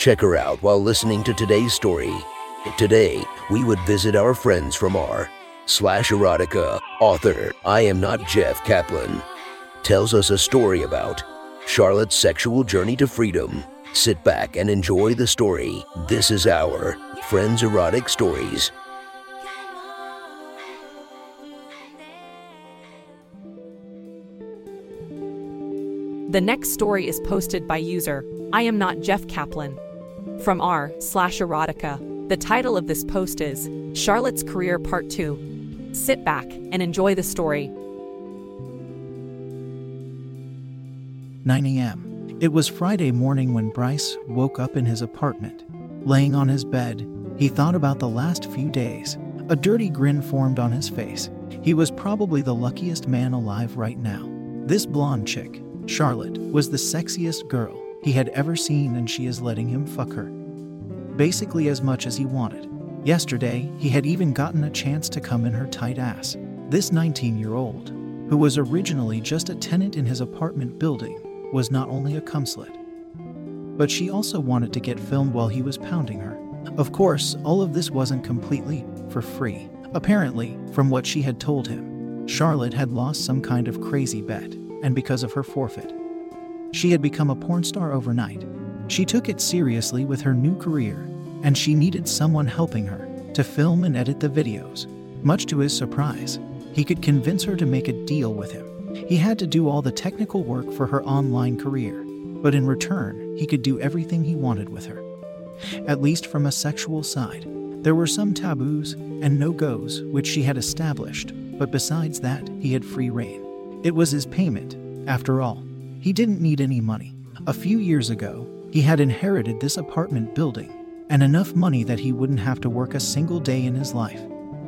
Check her out while listening to today's story. Today, we would visit our friends from r slash erotica author, I am not Jeff Kaplan, tells us a story about Charlotte's sexual journey to freedom. Sit back and enjoy the story. This is our Friends Erotic Stories. The next story is posted by user I am not Jeff Kaplan from r slash erotica. The title of this post is Charlotte's Career Part 2. Sit back and enjoy the story. 9 a.m. It was Friday morning when Bryce woke up in his apartment. Laying on his bed, he thought about the last few days. A dirty grin formed on his face. He was probably the luckiest man alive right now. This blonde chick, Charlotte, was the sexiest girl he had ever seen, and she is letting him fuck her. Basically, as much as he wanted. Yesterday, he had even gotten a chance to come in her tight ass. This 19 year old, who was originally just a tenant in his apartment building, was not only a cumslet, but she also wanted to get filmed while he was pounding her. Of course, all of this wasn't completely for free. Apparently, from what she had told him, Charlotte had lost some kind of crazy bet, and because of her forfeit, she had become a porn star overnight. She took it seriously with her new career, and she needed someone helping her to film and edit the videos. Much to his surprise, he could convince her to make a deal with him. He had to do all the technical work for her online career, but in return, he could do everything he wanted with her. At least from a sexual side. There were some taboos and no goes which she had established, but besides that, he had free reign. It was his payment, after all. He didn't need any money. A few years ago, he had inherited this apartment building and enough money that he wouldn't have to work a single day in his life.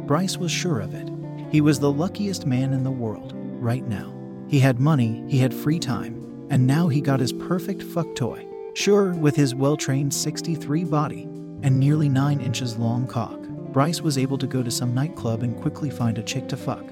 Bryce was sure of it. He was the luckiest man in the world, right now. He had money, he had free time, and now he got his perfect fuck toy. Sure, with his well trained 63 body and nearly 9 inches long cock, Bryce was able to go to some nightclub and quickly find a chick to fuck.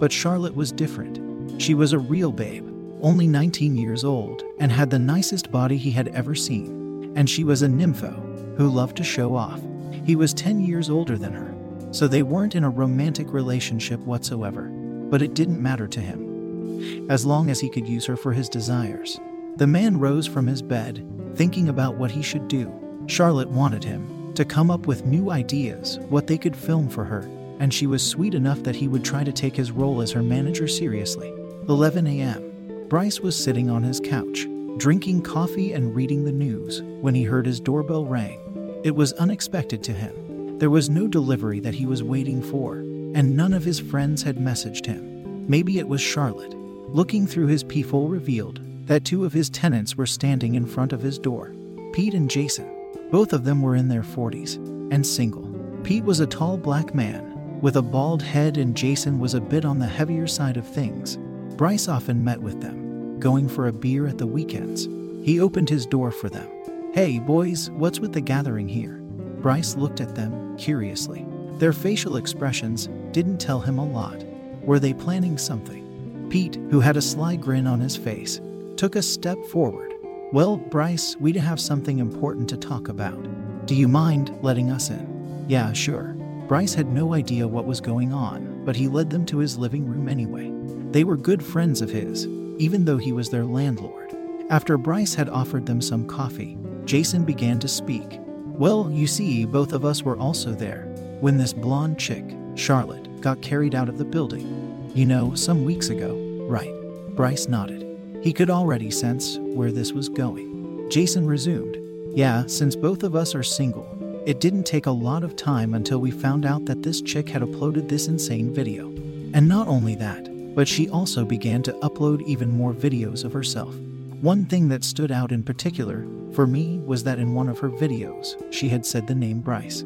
But Charlotte was different. She was a real babe, only 19 years old, and had the nicest body he had ever seen. And she was a nympho who loved to show off. He was 10 years older than her, so they weren't in a romantic relationship whatsoever. But it didn't matter to him, as long as he could use her for his desires. The man rose from his bed, thinking about what he should do. Charlotte wanted him to come up with new ideas, what they could film for her, and she was sweet enough that he would try to take his role as her manager seriously. 11 a.m. Bryce was sitting on his couch, drinking coffee and reading the news, when he heard his doorbell ring. It was unexpected to him. There was no delivery that he was waiting for, and none of his friends had messaged him. Maybe it was Charlotte. Looking through his peephole revealed that two of his tenants were standing in front of his door Pete and Jason. Both of them were in their 40s and single. Pete was a tall black man with a bald head, and Jason was a bit on the heavier side of things. Bryce often met with them, going for a beer at the weekends. He opened his door for them. Hey, boys, what's with the gathering here? Bryce looked at them curiously. Their facial expressions didn't tell him a lot. Were they planning something? Pete, who had a sly grin on his face, took a step forward. Well, Bryce, we'd have something important to talk about. Do you mind letting us in? Yeah, sure. Bryce had no idea what was going on, but he led them to his living room anyway. They were good friends of his, even though he was their landlord. After Bryce had offered them some coffee, Jason began to speak. Well, you see, both of us were also there when this blonde chick, Charlotte, got carried out of the building. You know, some weeks ago, right? Bryce nodded. He could already sense where this was going. Jason resumed. Yeah, since both of us are single, it didn't take a lot of time until we found out that this chick had uploaded this insane video. And not only that, but she also began to upload even more videos of herself. One thing that stood out in particular for me was that in one of her videos, she had said the name Bryce.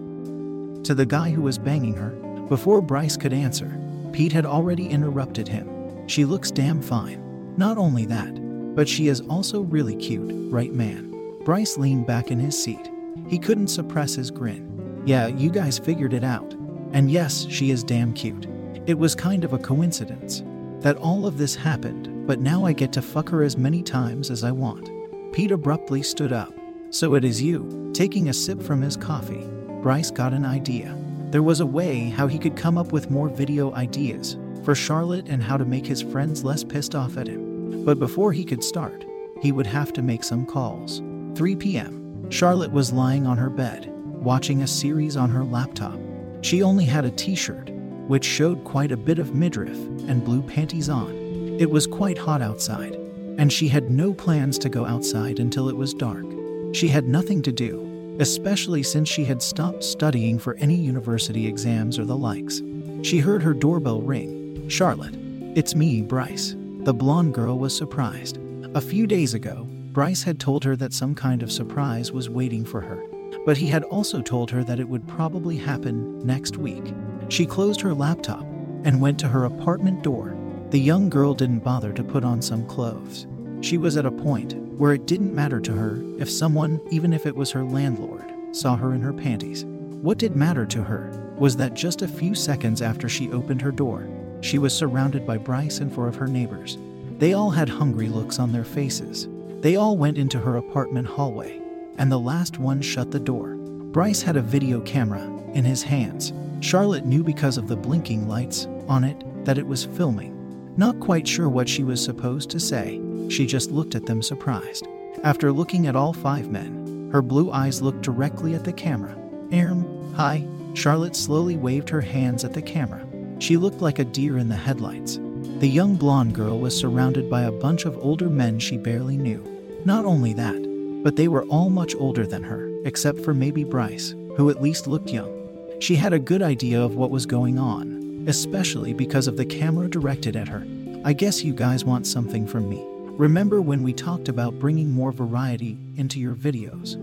To the guy who was banging her, before Bryce could answer, Pete had already interrupted him. She looks damn fine. Not only that, but she is also really cute, right, man? Bryce leaned back in his seat. He couldn't suppress his grin. Yeah, you guys figured it out. And yes, she is damn cute. It was kind of a coincidence that all of this happened, but now I get to fuck her as many times as I want. Pete abruptly stood up. So it is you. Taking a sip from his coffee, Bryce got an idea. There was a way how he could come up with more video ideas for Charlotte and how to make his friends less pissed off at him. But before he could start, he would have to make some calls. 3 p.m. Charlotte was lying on her bed, watching a series on her laptop. She only had a t shirt, which showed quite a bit of midriff, and blue panties on. It was quite hot outside, and she had no plans to go outside until it was dark. She had nothing to do, especially since she had stopped studying for any university exams or the likes. She heard her doorbell ring Charlotte, it's me, Bryce. The blonde girl was surprised. A few days ago, Bryce had told her that some kind of surprise was waiting for her, but he had also told her that it would probably happen next week. She closed her laptop and went to her apartment door. The young girl didn't bother to put on some clothes. She was at a point where it didn't matter to her if someone, even if it was her landlord, saw her in her panties. What did matter to her was that just a few seconds after she opened her door, she was surrounded by Bryce and four of her neighbors. They all had hungry looks on their faces. They all went into her apartment hallway, and the last one shut the door. Bryce had a video camera in his hands. Charlotte knew because of the blinking lights on it that it was filming. Not quite sure what she was supposed to say, she just looked at them surprised. After looking at all five men, her blue eyes looked directly at the camera. Erm, hi. Charlotte slowly waved her hands at the camera. She looked like a deer in the headlights. The young blonde girl was surrounded by a bunch of older men she barely knew. Not only that, but they were all much older than her, except for maybe Bryce, who at least looked young. She had a good idea of what was going on, especially because of the camera directed at her. I guess you guys want something from me. Remember when we talked about bringing more variety into your videos?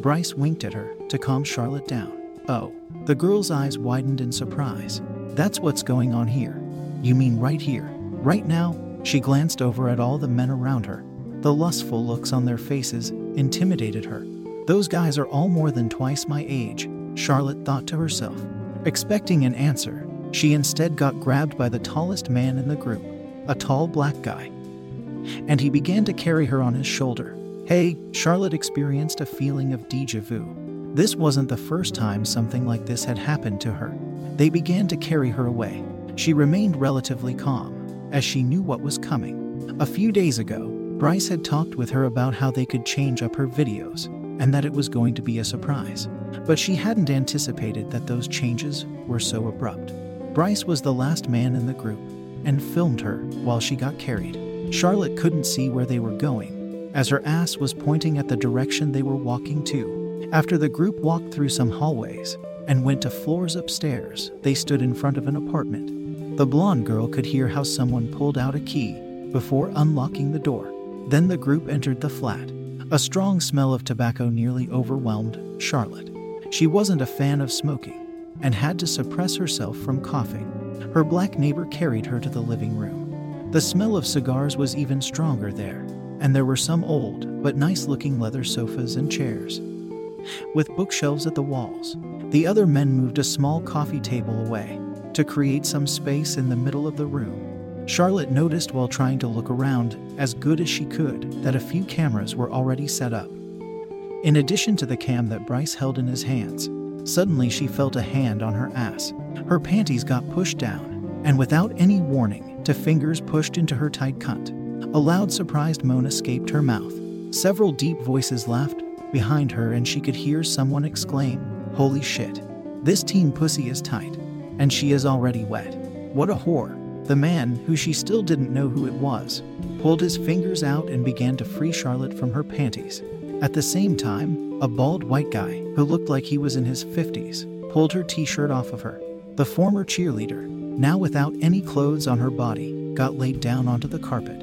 Bryce winked at her to calm Charlotte down. Oh, the girl's eyes widened in surprise. That's what's going on here. You mean right here? Right now? She glanced over at all the men around her. The lustful looks on their faces intimidated her. Those guys are all more than twice my age, Charlotte thought to herself. Expecting an answer, she instead got grabbed by the tallest man in the group, a tall black guy. And he began to carry her on his shoulder. Hey, Charlotte experienced a feeling of deja vu. This wasn't the first time something like this had happened to her. They began to carry her away. She remained relatively calm, as she knew what was coming. A few days ago, Bryce had talked with her about how they could change up her videos, and that it was going to be a surprise. But she hadn't anticipated that those changes were so abrupt. Bryce was the last man in the group and filmed her while she got carried. Charlotte couldn't see where they were going, as her ass was pointing at the direction they were walking two. After the group walked through some hallways, and went to floors upstairs. They stood in front of an apartment. The blonde girl could hear how someone pulled out a key before unlocking the door. Then the group entered the flat. A strong smell of tobacco nearly overwhelmed Charlotte. She wasn't a fan of smoking and had to suppress herself from coughing. Her black neighbor carried her to the living room. The smell of cigars was even stronger there, and there were some old but nice looking leather sofas and chairs. With bookshelves at the walls, the other men moved a small coffee table away to create some space in the middle of the room. Charlotte noticed while trying to look around as good as she could that a few cameras were already set up. In addition to the cam that Bryce held in his hands, suddenly she felt a hand on her ass. Her panties got pushed down, and without any warning, two fingers pushed into her tight cunt. A loud, surprised moan escaped her mouth. Several deep voices laughed behind her, and she could hear someone exclaim, Holy shit. This teen pussy is tight, and she is already wet. What a whore. The man, who she still didn't know who it was, pulled his fingers out and began to free Charlotte from her panties. At the same time, a bald white guy, who looked like he was in his 50s, pulled her t shirt off of her. The former cheerleader, now without any clothes on her body, got laid down onto the carpet.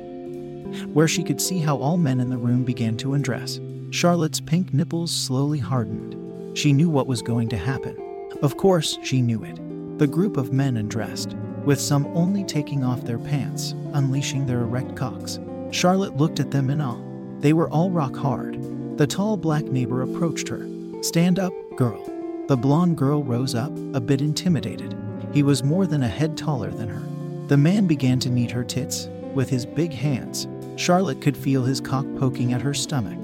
where she could see how all men in the room began to undress. Charlotte's pink nipples slowly hardened. She knew what was going to happen. Of course, she knew it. The group of men undressed, with some only taking off their pants, unleashing their erect cocks. Charlotte looked at them in awe. They were all rock hard. The tall black neighbor approached her. Stand up, girl. The blonde girl rose up, a bit intimidated. He was more than a head taller than her. The man began to knead her tits with his big hands. Charlotte could feel his cock poking at her stomach.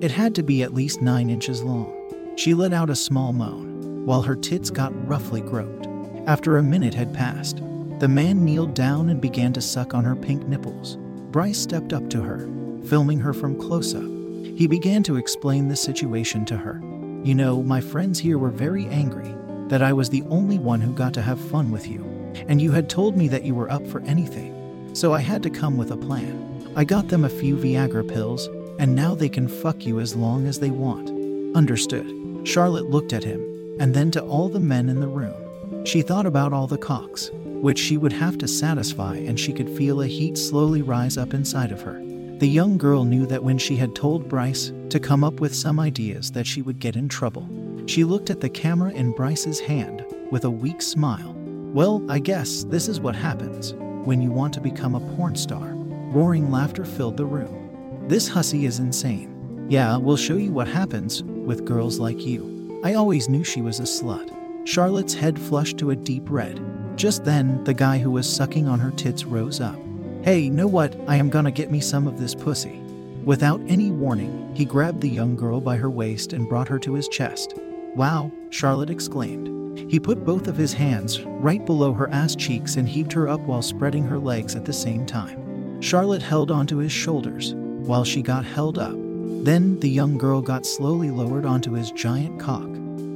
It had to be at least nine inches long. She let out a small moan, while her tits got roughly groped. After a minute had passed, the man kneeled down and began to suck on her pink nipples. Bryce stepped up to her, filming her from close up. He began to explain the situation to her. You know, my friends here were very angry that I was the only one who got to have fun with you, and you had told me that you were up for anything. So I had to come with a plan. I got them a few Viagra pills, and now they can fuck you as long as they want. Understood. Charlotte looked at him, and then to all the men in the room. She thought about all the cocks, which she would have to satisfy, and she could feel a heat slowly rise up inside of her. The young girl knew that when she had told Bryce to come up with some ideas that she would get in trouble. She looked at the camera in Bryce's hand with a weak smile. Well, I guess this is what happens when you want to become a porn star. Roaring laughter filled the room. This hussy is insane. Yeah, we'll show you what happens with girls like you. I always knew she was a slut. Charlotte's head flushed to a deep red. Just then, the guy who was sucking on her tits rose up. Hey, know what? I am gonna get me some of this pussy. Without any warning, he grabbed the young girl by her waist and brought her to his chest. Wow, Charlotte exclaimed. He put both of his hands right below her ass cheeks and heaved her up while spreading her legs at the same time. Charlotte held onto his shoulders while she got held up. Then the young girl got slowly lowered onto his giant cock.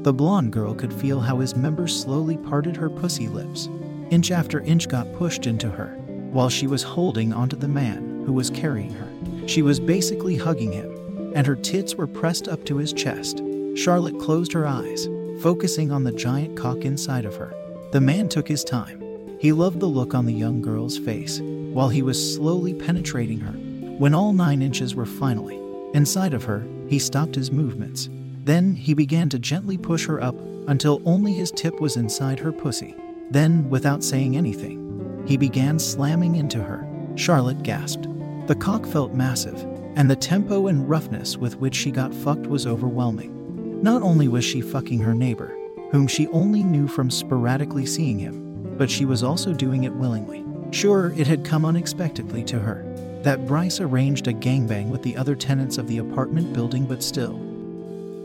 The blonde girl could feel how his members slowly parted her pussy lips. Inch after inch got pushed into her while she was holding onto the man who was carrying her. She was basically hugging him, and her tits were pressed up to his chest. Charlotte closed her eyes, focusing on the giant cock inside of her. The man took his time. He loved the look on the young girl's face while he was slowly penetrating her. When all nine inches were finally inside of her, he stopped his movements. Then he began to gently push her up until only his tip was inside her pussy. Then, without saying anything, he began slamming into her. Charlotte gasped. The cock felt massive, and the tempo and roughness with which she got fucked was overwhelming. Not only was she fucking her neighbor, whom she only knew from sporadically seeing him, but she was also doing it willingly. Sure, it had come unexpectedly to her that Bryce arranged a gangbang with the other tenants of the apartment building, but still.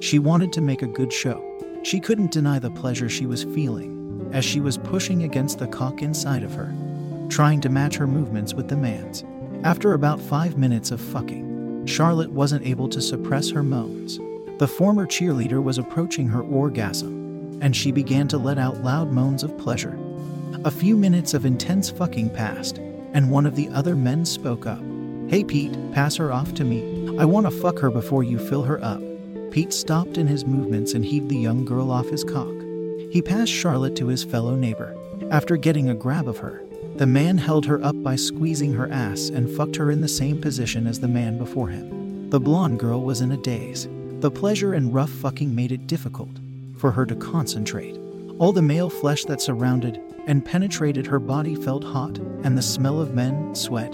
She wanted to make a good show. She couldn't deny the pleasure she was feeling as she was pushing against the cock inside of her trying to match her movements with the man's. After about five minutes of fucking, Charlotte wasn't able to suppress her moans. The former cheerleader was approaching her orgasm, and she began to let out loud moans of pleasure. A few minutes of intense fucking passed, and one of the other men spoke up. Hey Pete, pass her off to me. I want to fuck her before you fill her up. Pete stopped in his movements and heaved the young girl off his cock. He passed Charlotte to his fellow neighbor. After getting a grab of her, the man held her up by squeezing her ass and fucked her in the same position as the man before him. The blonde girl was in a daze. The pleasure and rough fucking made it difficult for her to concentrate. All the male flesh that surrounded and penetrated her body felt hot, and the smell of men, sweat,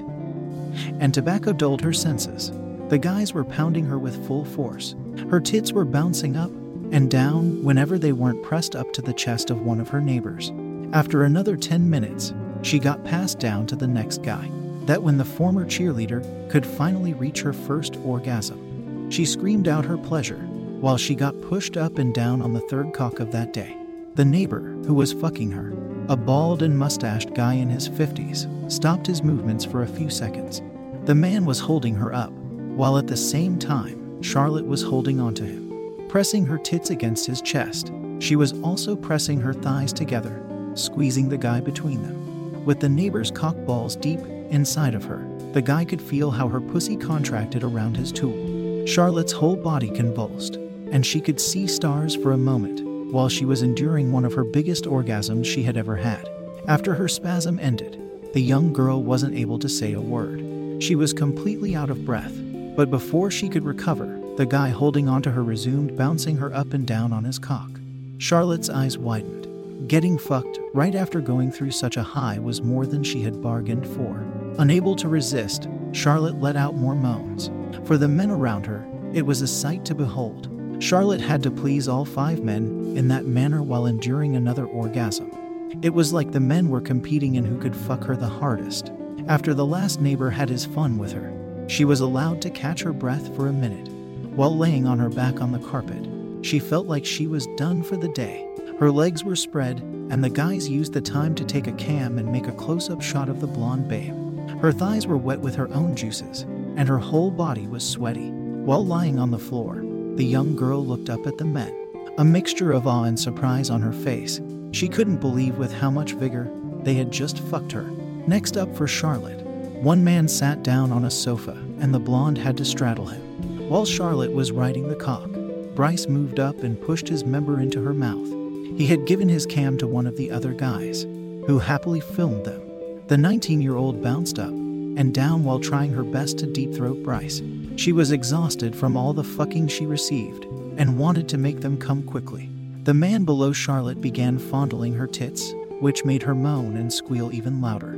and tobacco dulled her senses. The guys were pounding her with full force. Her tits were bouncing up and down whenever they weren't pressed up to the chest of one of her neighbors. After another 10 minutes, she got passed down to the next guy. That when the former cheerleader could finally reach her first orgasm, she screamed out her pleasure while she got pushed up and down on the third cock of that day. The neighbor, who was fucking her, a bald and mustached guy in his 50s, stopped his movements for a few seconds. The man was holding her up, while at the same time, Charlotte was holding onto him, pressing her tits against his chest. She was also pressing her thighs together, squeezing the guy between them. With the neighbor's cock balls deep inside of her, the guy could feel how her pussy contracted around his tool. Charlotte's whole body convulsed, and she could see stars for a moment while she was enduring one of her biggest orgasms she had ever had. After her spasm ended, the young girl wasn't able to say a word. She was completely out of breath, but before she could recover, the guy holding onto her resumed bouncing her up and down on his cock. Charlotte's eyes widened. Getting fucked right after going through such a high was more than she had bargained for. Unable to resist, Charlotte let out more moans. For the men around her, it was a sight to behold. Charlotte had to please all five men in that manner while enduring another orgasm. It was like the men were competing in who could fuck her the hardest. After the last neighbor had his fun with her, she was allowed to catch her breath for a minute. While laying on her back on the carpet, she felt like she was done for the day. Her legs were spread, and the guys used the time to take a cam and make a close up shot of the blonde babe. Her thighs were wet with her own juices, and her whole body was sweaty. While lying on the floor, the young girl looked up at the men, a mixture of awe and surprise on her face. She couldn't believe with how much vigor they had just fucked her. Next up for Charlotte, one man sat down on a sofa, and the blonde had to straddle him. While Charlotte was riding the cock, Bryce moved up and pushed his member into her mouth. He had given his cam to one of the other guys, who happily filmed them. The 19 year old bounced up and down while trying her best to deep throat Bryce. She was exhausted from all the fucking she received and wanted to make them come quickly. The man below Charlotte began fondling her tits, which made her moan and squeal even louder,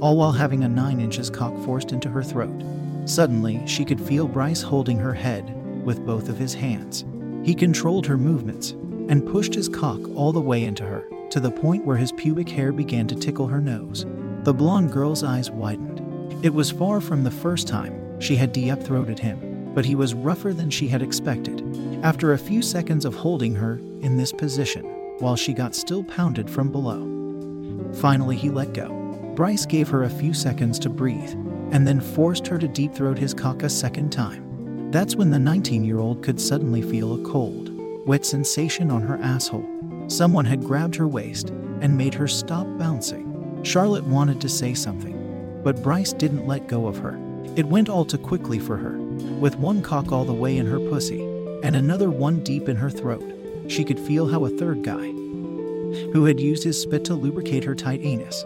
all while having a 9 inches cock forced into her throat. Suddenly, she could feel Bryce holding her head with both of his hands. He controlled her movements and pushed his cock all the way into her, to the point where his pubic hair began to tickle her nose. The blonde girl's eyes widened. It was far from the first time she had deep throated him, but he was rougher than she had expected. After a few seconds of holding her in this position, while she got still pounded from below, finally he let go. Bryce gave her a few seconds to breathe and then forced her to deep throat his cock a second time. That's when the 19 year old could suddenly feel a cold, wet sensation on her asshole. Someone had grabbed her waist and made her stop bouncing. Charlotte wanted to say something, but Bryce didn't let go of her. It went all too quickly for her. With one cock all the way in her pussy and another one deep in her throat, she could feel how a third guy, who had used his spit to lubricate her tight anus,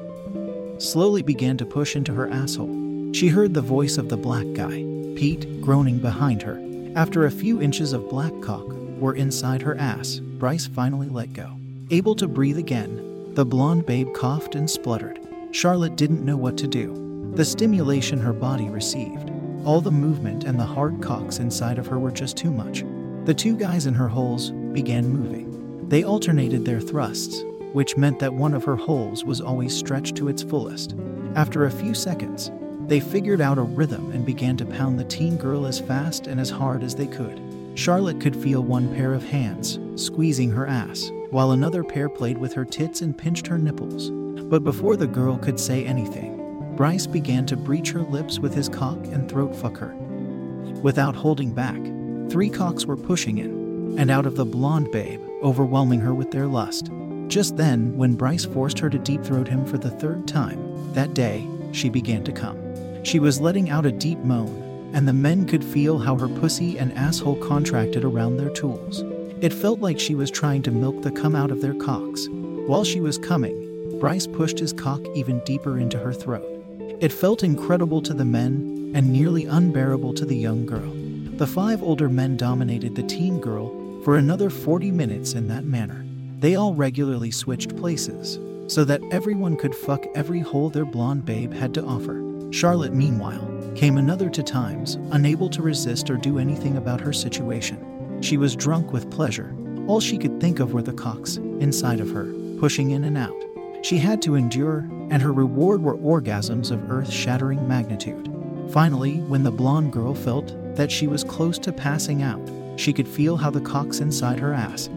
slowly began to push into her asshole. She heard the voice of the black guy, Pete, groaning behind her. After a few inches of black cock were inside her ass, Bryce finally let go. Able to breathe again, the blonde babe coughed and spluttered. Charlotte didn't know what to do. The stimulation her body received, all the movement and the hard cocks inside of her were just too much. The two guys in her holes began moving. They alternated their thrusts, which meant that one of her holes was always stretched to its fullest. After a few seconds, they figured out a rhythm and began to pound the teen girl as fast and as hard as they could. Charlotte could feel one pair of hands squeezing her ass, while another pair played with her tits and pinched her nipples. But before the girl could say anything, Bryce began to breach her lips with his cock and throat fuck her. Without holding back, three cocks were pushing in and out of the blonde babe, overwhelming her with their lust. Just then, when Bryce forced her to deep throat him for the third time, that day, she began to come. She was letting out a deep moan, and the men could feel how her pussy and asshole contracted around their tools. It felt like she was trying to milk the cum out of their cocks. While she was coming, Bryce pushed his cock even deeper into her throat. It felt incredible to the men and nearly unbearable to the young girl. The five older men dominated the teen girl for another 40 minutes in that manner. They all regularly switched places so that everyone could fuck every hole their blonde babe had to offer. Charlotte, meanwhile, came another two times, unable to resist or do anything about her situation. She was drunk with pleasure. All she could think of were the cocks inside of her, pushing in and out. She had to endure, and her reward were orgasms of earth shattering magnitude. Finally, when the blonde girl felt that she was close to passing out, she could feel how the cocks inside her ass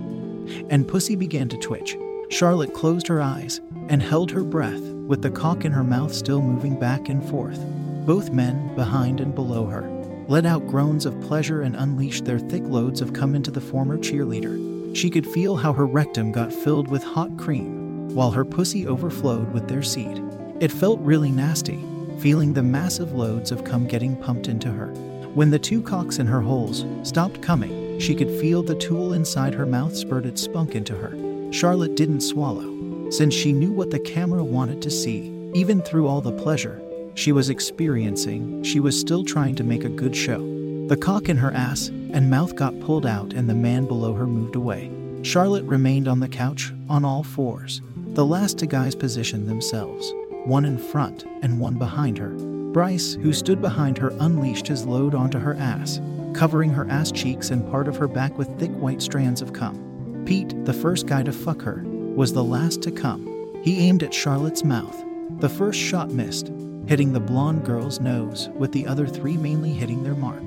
and pussy began to twitch. Charlotte closed her eyes and held her breath, with the cock in her mouth still moving back and forth. Both men, behind and below her, let out groans of pleasure and unleashed their thick loads of cum into the former cheerleader. She could feel how her rectum got filled with hot cream while her pussy overflowed with their seed. It felt really nasty, feeling the massive loads of cum getting pumped into her. When the two cocks in her holes stopped coming, she could feel the tool inside her mouth spurted spunk into her. Charlotte didn't swallow, since she knew what the camera wanted to see. Even through all the pleasure, she was experiencing, she was still trying to make a good show. The cock in her ass and mouth got pulled out, and the man below her moved away. Charlotte remained on the couch on all fours. The last two guys positioned themselves, one in front and one behind her. Bryce, who stood behind her, unleashed his load onto her ass, covering her ass cheeks and part of her back with thick white strands of cum. Pete, the first guy to fuck her, was the last to come. He aimed at Charlotte's mouth. The first shot missed, hitting the blonde girl's nose, with the other three mainly hitting their mark.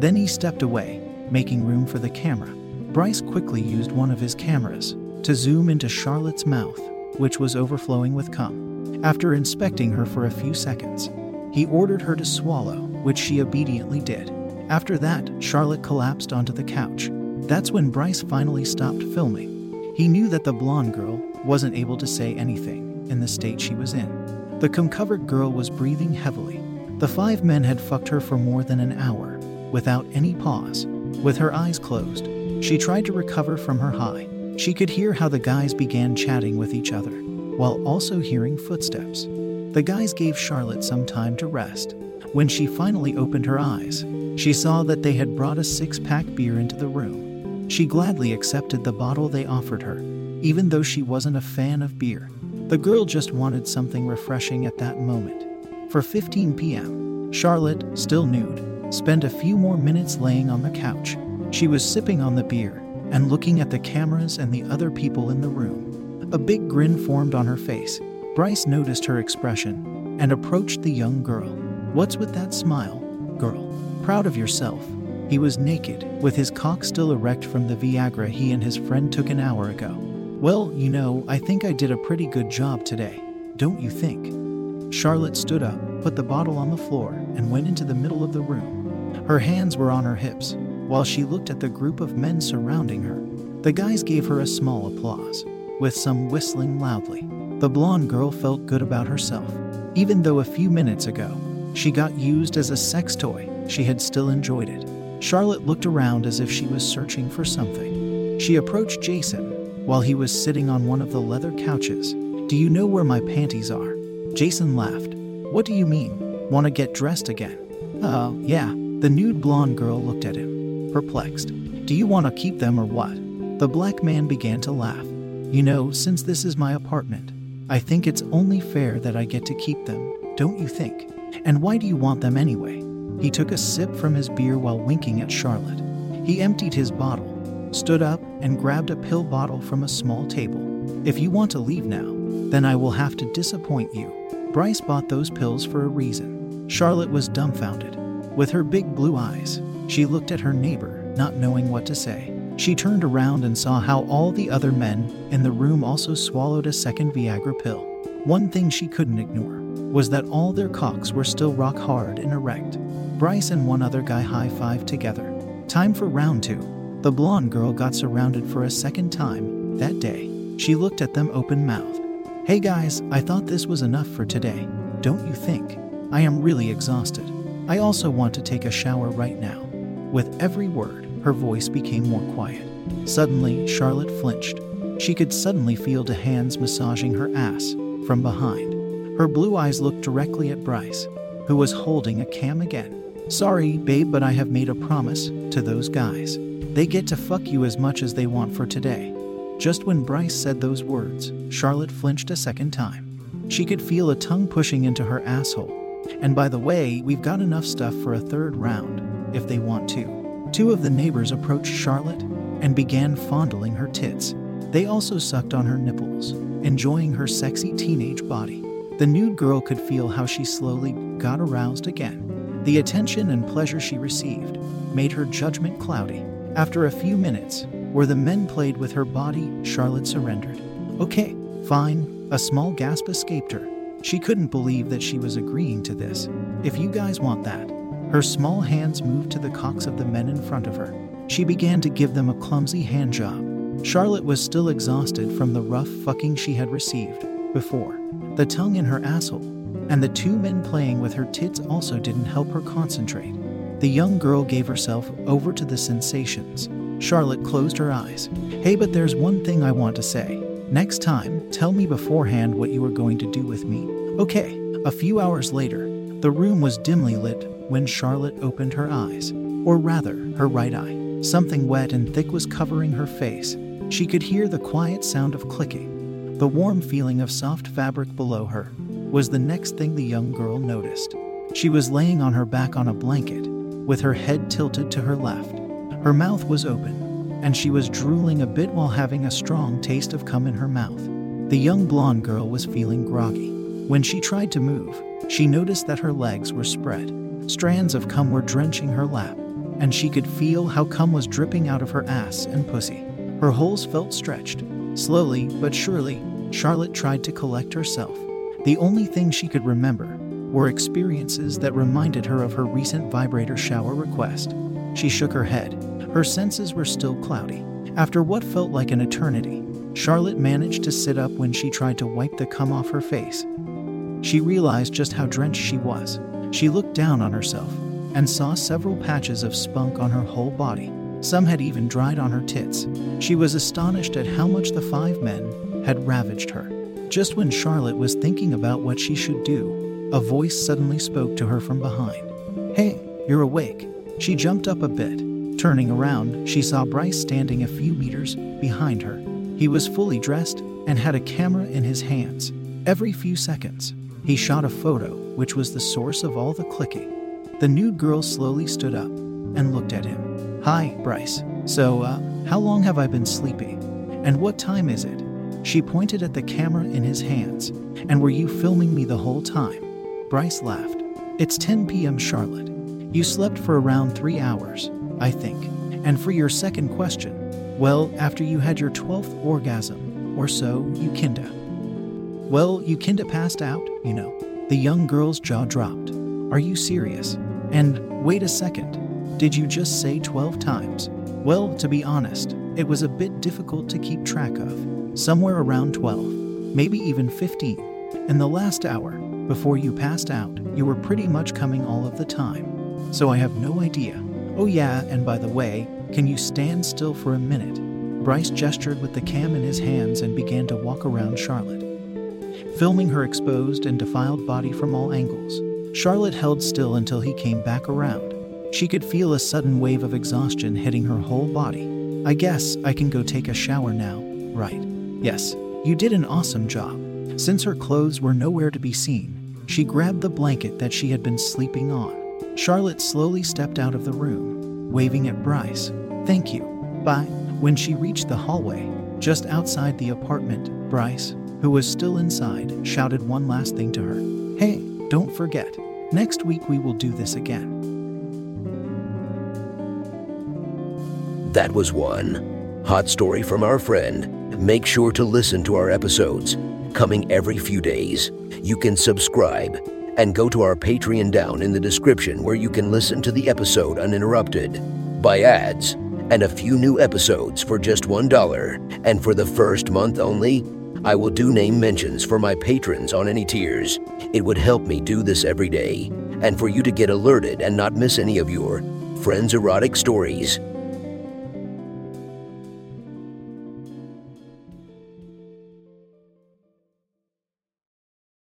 Then he stepped away, making room for the camera. Bryce quickly used one of his cameras to zoom into Charlotte's mouth, which was overflowing with cum. After inspecting her for a few seconds, he ordered her to swallow, which she obediently did. After that, Charlotte collapsed onto the couch. That's when Bryce finally stopped filming. He knew that the blonde girl wasn't able to say anything in the state she was in. The cum covered girl was breathing heavily. The five men had fucked her for more than an hour, without any pause. With her eyes closed, she tried to recover from her high. She could hear how the guys began chatting with each other, while also hearing footsteps. The guys gave Charlotte some time to rest. When she finally opened her eyes, she saw that they had brought a six pack beer into the room. She gladly accepted the bottle they offered her, even though she wasn't a fan of beer. The girl just wanted something refreshing at that moment. For 15 p.m., Charlotte, still nude, spent a few more minutes laying on the couch. She was sipping on the beer and looking at the cameras and the other people in the room. A big grin formed on her face. Bryce noticed her expression and approached the young girl. What's with that smile, girl? Proud of yourself. He was naked, with his cock still erect from the Viagra he and his friend took an hour ago. Well, you know, I think I did a pretty good job today. Don't you think? Charlotte stood up, put the bottle on the floor, and went into the middle of the room. Her hands were on her hips, while she looked at the group of men surrounding her. The guys gave her a small applause, with some whistling loudly. The blonde girl felt good about herself. Even though a few minutes ago, she got used as a sex toy, she had still enjoyed it. Charlotte looked around as if she was searching for something. She approached Jason while he was sitting on one of the leather couches. Do you know where my panties are? Jason laughed. What do you mean? Want to get dressed again? Uh, yeah, the nude blonde girl looked at him, perplexed. Do you want to keep them or what? The black man began to laugh. You know, since this is my apartment, I think it's only fair that I get to keep them, don't you think? And why do you want them anyway? He took a sip from his beer while winking at Charlotte. He emptied his bottle, stood up, and grabbed a pill bottle from a small table. If you want to leave now, then I will have to disappoint you. Bryce bought those pills for a reason. Charlotte was dumbfounded. With her big blue eyes, she looked at her neighbor, not knowing what to say. She turned around and saw how all the other men in the room also swallowed a second Viagra pill. One thing she couldn't ignore was that all their cocks were still rock hard and erect. Bryce and one other guy high fived together. Time for round two. The blonde girl got surrounded for a second time that day. She looked at them open mouthed. Hey guys, I thought this was enough for today. Don't you think? I am really exhausted. I also want to take a shower right now. With every word, her voice became more quiet. Suddenly, Charlotte flinched. She could suddenly feel the hands massaging her ass from behind. Her blue eyes looked directly at Bryce, who was holding a cam again. Sorry, babe, but I have made a promise to those guys. They get to fuck you as much as they want for today. Just when Bryce said those words, Charlotte flinched a second time. She could feel a tongue pushing into her asshole and by the way, we've got enough stuff for a third round, if they want to. Two of the neighbors approached Charlotte and began fondling her tits. They also sucked on her nipples, enjoying her sexy teenage body. The nude girl could feel how she slowly got aroused again. The attention and pleasure she received made her judgment cloudy. After a few minutes, where the men played with her body, Charlotte surrendered. Okay, fine, a small gasp escaped her. She couldn't believe that she was agreeing to this. If you guys want that. Her small hands moved to the cocks of the men in front of her. She began to give them a clumsy hand job. Charlotte was still exhausted from the rough fucking she had received before. The tongue in her asshole and the two men playing with her tits also didn't help her concentrate. The young girl gave herself over to the sensations. Charlotte closed her eyes. Hey, but there's one thing I want to say. Next time, tell me beforehand what you are going to do with me. Okay. A few hours later, The room was dimly lit when Charlotte opened her eyes, or rather, her right eye. Something wet and thick was covering her face. She could hear the quiet sound of clicking. The warm feeling of soft fabric below her was the next thing the young girl noticed. She was laying on her back on a blanket, with her head tilted to her left. Her mouth was open, and she was drooling a bit while having a strong taste of cum in her mouth. The young blonde girl was feeling groggy. When she tried to move, she noticed that her legs were spread. Strands of cum were drenching her lap, and she could feel how cum was dripping out of her ass and pussy. Her holes felt stretched. Slowly but surely, Charlotte tried to collect herself. The only thing she could remember were experiences that reminded her of her recent vibrator shower request. She shook her head. Her senses were still cloudy. After what felt like an eternity, Charlotte managed to sit up when she tried to wipe the cum off her face. She realized just how drenched she was. She looked down on herself and saw several patches of spunk on her whole body. Some had even dried on her tits. She was astonished at how much the five men had ravaged her. Just when Charlotte was thinking about what she should do, a voice suddenly spoke to her from behind. Hey, you're awake. She jumped up a bit. Turning around, she saw Bryce standing a few meters behind her. He was fully dressed and had a camera in his hands. Every few seconds, he shot a photo, which was the source of all the clicking. The nude girl slowly stood up and looked at him. Hi, Bryce. So, uh, how long have I been sleeping? And what time is it? She pointed at the camera in his hands. And were you filming me the whole time? Bryce laughed. It's 10 p.m., Charlotte. You slept for around three hours, I think. And for your second question, well, after you had your 12th orgasm or so, you kinda. Well, you kinda passed out, you know. The young girl's jaw dropped. Are you serious? And wait a second, did you just say 12 times? Well, to be honest, it was a bit difficult to keep track of. Somewhere around 12, maybe even 15. In the last hour, before you passed out, you were pretty much coming all of the time. So I have no idea. Oh, yeah, and by the way, can you stand still for a minute? Bryce gestured with the cam in his hands and began to walk around Charlotte, filming her exposed and defiled body from all angles. Charlotte held still until he came back around. She could feel a sudden wave of exhaustion hitting her whole body. I guess I can go take a shower now, right? Yes, you did an awesome job. Since her clothes were nowhere to be seen, she grabbed the blanket that she had been sleeping on. Charlotte slowly stepped out of the room, waving at Bryce. Thank you. Bye. When she reached the hallway, just outside the apartment, Bryce, who was still inside, shouted one last thing to her Hey, don't forget, next week we will do this again. That was one. Hot story from our friend. Make sure to listen to our episodes, coming every few days. You can subscribe and go to our Patreon down in the description where you can listen to the episode uninterrupted, by ads, and a few new episodes for just $1. And for the first month only, I will do name mentions for my patrons on any tiers. It would help me do this every day, and for you to get alerted and not miss any of your friends' erotic stories.